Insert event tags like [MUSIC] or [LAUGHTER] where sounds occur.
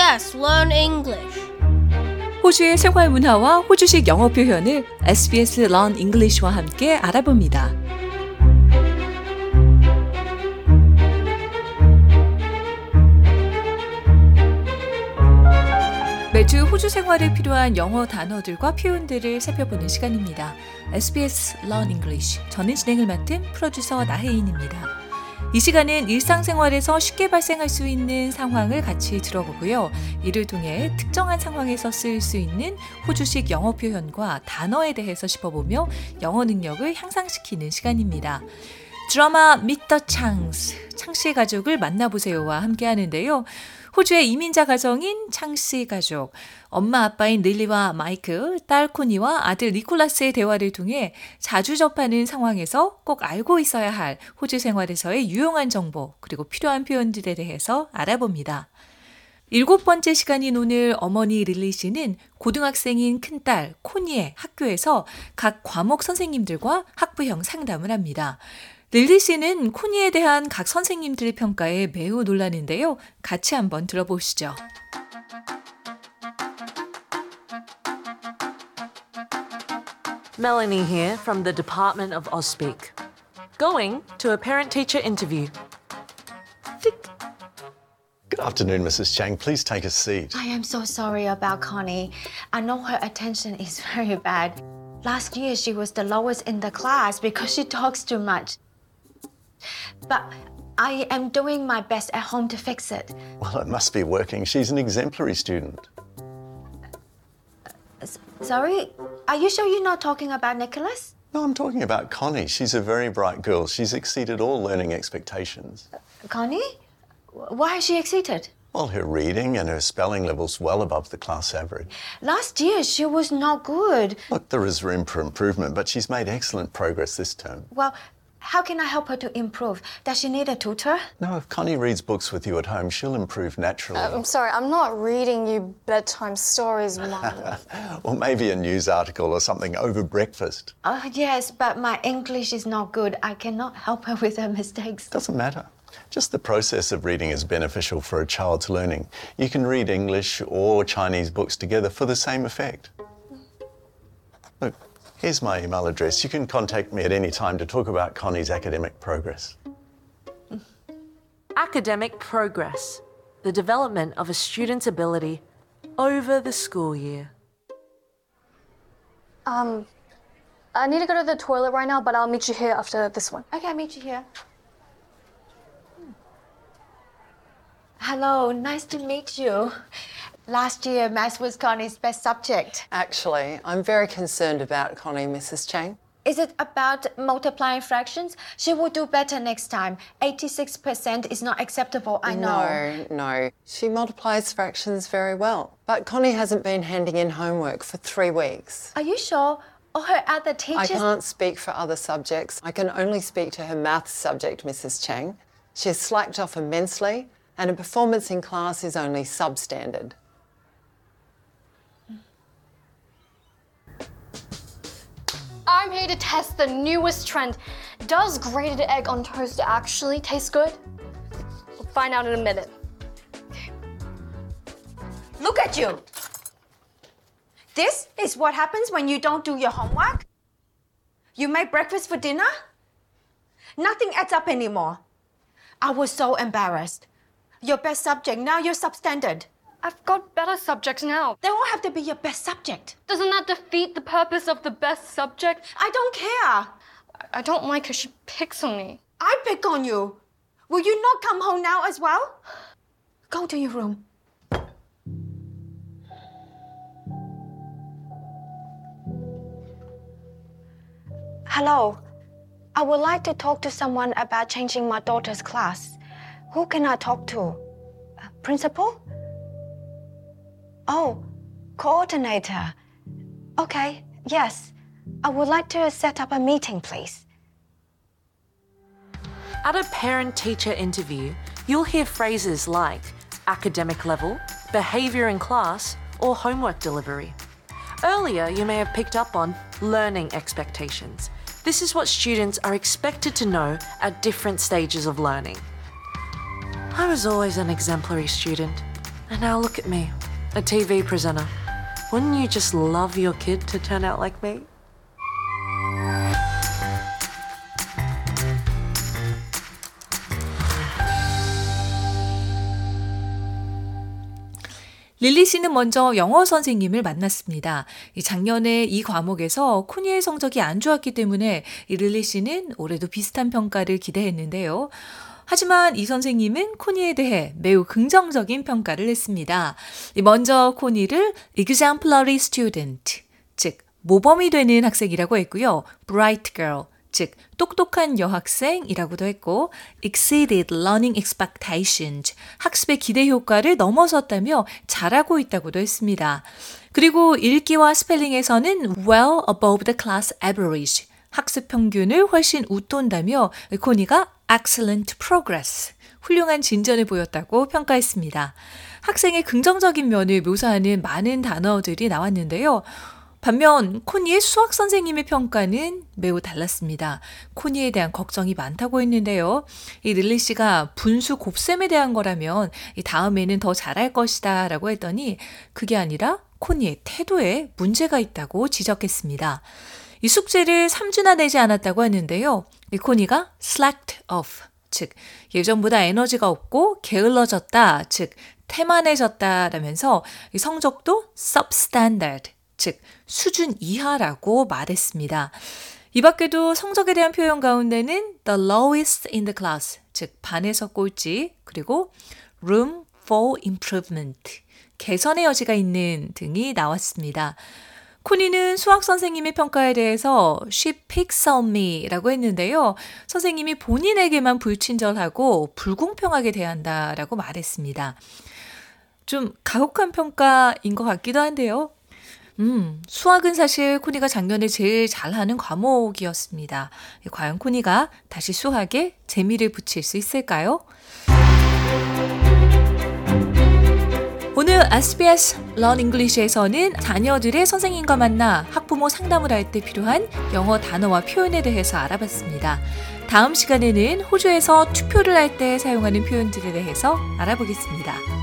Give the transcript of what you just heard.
SBS Learn English. 호주의 생활 문화와 호주식 영어 표현을 SBS Learn English와 함께 알아봅니다. 매주 호주 생활에 필요한 영어 단어들과 표현들을 살펴보는 시간입니다. SBS Learn English. 저는 진행을 맡은 프로듀서 나혜인입니다. 이 시간은 일상생활에서 쉽게 발생할 수 있는 상황을 같이 들어보고요. 이를 통해 특정한 상황에서 쓰일 수 있는 호주식 영어 표현과 단어에 대해서 짚어보며 영어 능력을 향상시키는 시간입니다. 드라마 미터 창스, 창씨 가족을 만나보세요와 함께 하는데요. 호주의 이민자 가정인 창씨 가족, 엄마 아빠인 릴리와 마이크, 딸 코니와 아들 니콜라스의 대화를 통해 자주 접하는 상황에서 꼭 알고 있어야 할 호주 생활에서의 유용한 정보, 그리고 필요한 표현들에 대해서 알아봅니다. 일곱 번째 시간인 오늘 어머니 릴리 씨는 고등학생인 큰딸 코니의 학교에서 각 과목 선생님들과 학부형 상담을 합니다. 릴리 씨는 코니에 대한 각 선생님들의 평가에 매우 놀라는데요. 같이 한번 들어보시죠. Melanie here from the Department of Ausspeak. Going to a parent teacher interview. Good afternoon, Mrs. Chang. Please take a seat. I am so sorry about Connie. I know her attention is [LAUGHS] very bad. Last year, she was the lowest in the class because she talks too much. But I am doing my best at home to fix it. Well, it must be working. She's an exemplary student. Uh, sorry? Are you sure you're not talking about Nicholas? No, I'm talking about Connie. She's a very bright girl. She's exceeded all learning expectations. Uh, Connie? Why has she exceeded? Well, her reading and her spelling level's well above the class average. Last year, she was not good. Look, there is room for improvement, but she's made excellent progress this term. Well, how can I help her to improve? Does she need a tutor? No, if Connie reads books with you at home, she'll improve naturally. Uh, I'm sorry, I'm not reading you bedtime stories, Mum. [LAUGHS] or maybe a news article or something over breakfast. Oh, yes, but my English is not good. I cannot help her with her mistakes. Doesn't matter. Just the process of reading is beneficial for a child's learning. You can read English or Chinese books together for the same effect. Look, here's my email address. You can contact me at any time to talk about Connie's academic progress. Academic progress, the development of a student's ability over the school year. um, I need to go to the toilet right now, but I'll meet you here after this one. Okay, I'll meet you here. Hello, nice to meet you. Last year, maths was Connie's best subject. Actually, I'm very concerned about Connie, Mrs. Chang. Is it about multiplying fractions? She will do better next time. 86% is not acceptable, I know. No, no. She multiplies fractions very well. But Connie hasn't been handing in homework for three weeks. Are you sure? Or her other teachers? I can't speak for other subjects. I can only speak to her maths subject, Mrs. Chang. She has slacked off immensely, and her performance in class is only substandard. I'm here to test the newest trend. Does grated egg on toast actually taste good? We'll find out in a minute. Look at you. This is what happens when you don't do your homework? You make breakfast for dinner? Nothing adds up anymore. I was so embarrassed. Your best subject, now you're substandard. I've got better subjects now. They won't have to be your best subject. Doesn't that defeat the purpose of the best subject? I don't care. I don't like her. She picks on me. I pick on you. Will you not come home now as well? Go to your room. Hello. I would like to talk to someone about changing my daughter's class. Who can I talk to? Uh, Principal? Oh, coordinator. Okay, yes. I would like to set up a meeting, please. At a parent teacher interview, you'll hear phrases like academic level, behaviour in class, or homework delivery. Earlier, you may have picked up on learning expectations. This is what students are expected to know at different stages of learning. I was always an exemplary student. And now look at me, a TV presenter. Wouldn't you just love your kid to turn out like me? 릴리 씨는 먼저 영어 선생님을 만났습니다. 작년에 이 과목에서 코니의 성적이 안 좋았기 때문에 이 릴리 씨는 올해도 비슷한 평가를 기대했는데요. 하지만 이 선생님은 코니에 대해 매우 긍정적인 평가를 했습니다. 먼저 코니를 exemplary student, 즉 모범이 되는 학생이라고 했고요. bright girl, 즉 똑똑한 여학생이라고도 했고 exceeded learning expectations 학습의 기대 효과를 넘어섰다며 잘하고 있다고도 했습니다. 그리고 읽기와 스펠링에서는 well above the class average 학습 평균을 훨씬 웃돈다며 코니가 excellent progress 훌륭한 진전을 보였다고 평가했습니다. 학생의 긍정적인 면을 묘사하는 많은 단어들이 나왔는데요. 반면 코니의 수학 선생님의 평가는 매우 달랐습니다. 코니에 대한 걱정이 많다고 했는데요. 이 릴리 씨가 분수 곱셈에 대한 거라면 이 다음에는 더 잘할 것이다 라고 했더니 그게 아니라 코니의 태도에 문제가 있다고 지적했습니다. 이 숙제를 3주나 내지 않았다고 하는데요. 이 코니가 slacked off, 즉 예전보다 에너지가 없고 게을러졌다, 즉 태만해졌다라면서 이 성적도 substandard, 즉 수준 이하라고 말했습니다. 이 밖에도 성적에 대한 표현 가운데는 the lowest in the class, 즉 반에서 꼴찌, 그리고 room for improvement, 개선의 여지가 있는 등이 나왔습니다. 코니는 수학 선생님의 평가에 대해서 she picks on me 라고 했는데요. 선생님이 본인에게만 불친절하고 불공평하게 대한다 라고 말했습니다. 좀 가혹한 평가인 것 같기도 한데요. 음, 수학은 사실 코니가 작년에 제일 잘하는 과목이었습니다. 과연 코니가 다시 수학에 재미를 붙일 수 있을까요? 오늘 SBS Learn English에서는 자녀들의 선생님과 만나 학부모 상담을 할 때 필요한 영어 단어와 표현에 대해서 알아봤습니다. 다음 시간에는 호주에서 투표를 할 때 사용하는 표현들에 대해서 알아보겠습니다.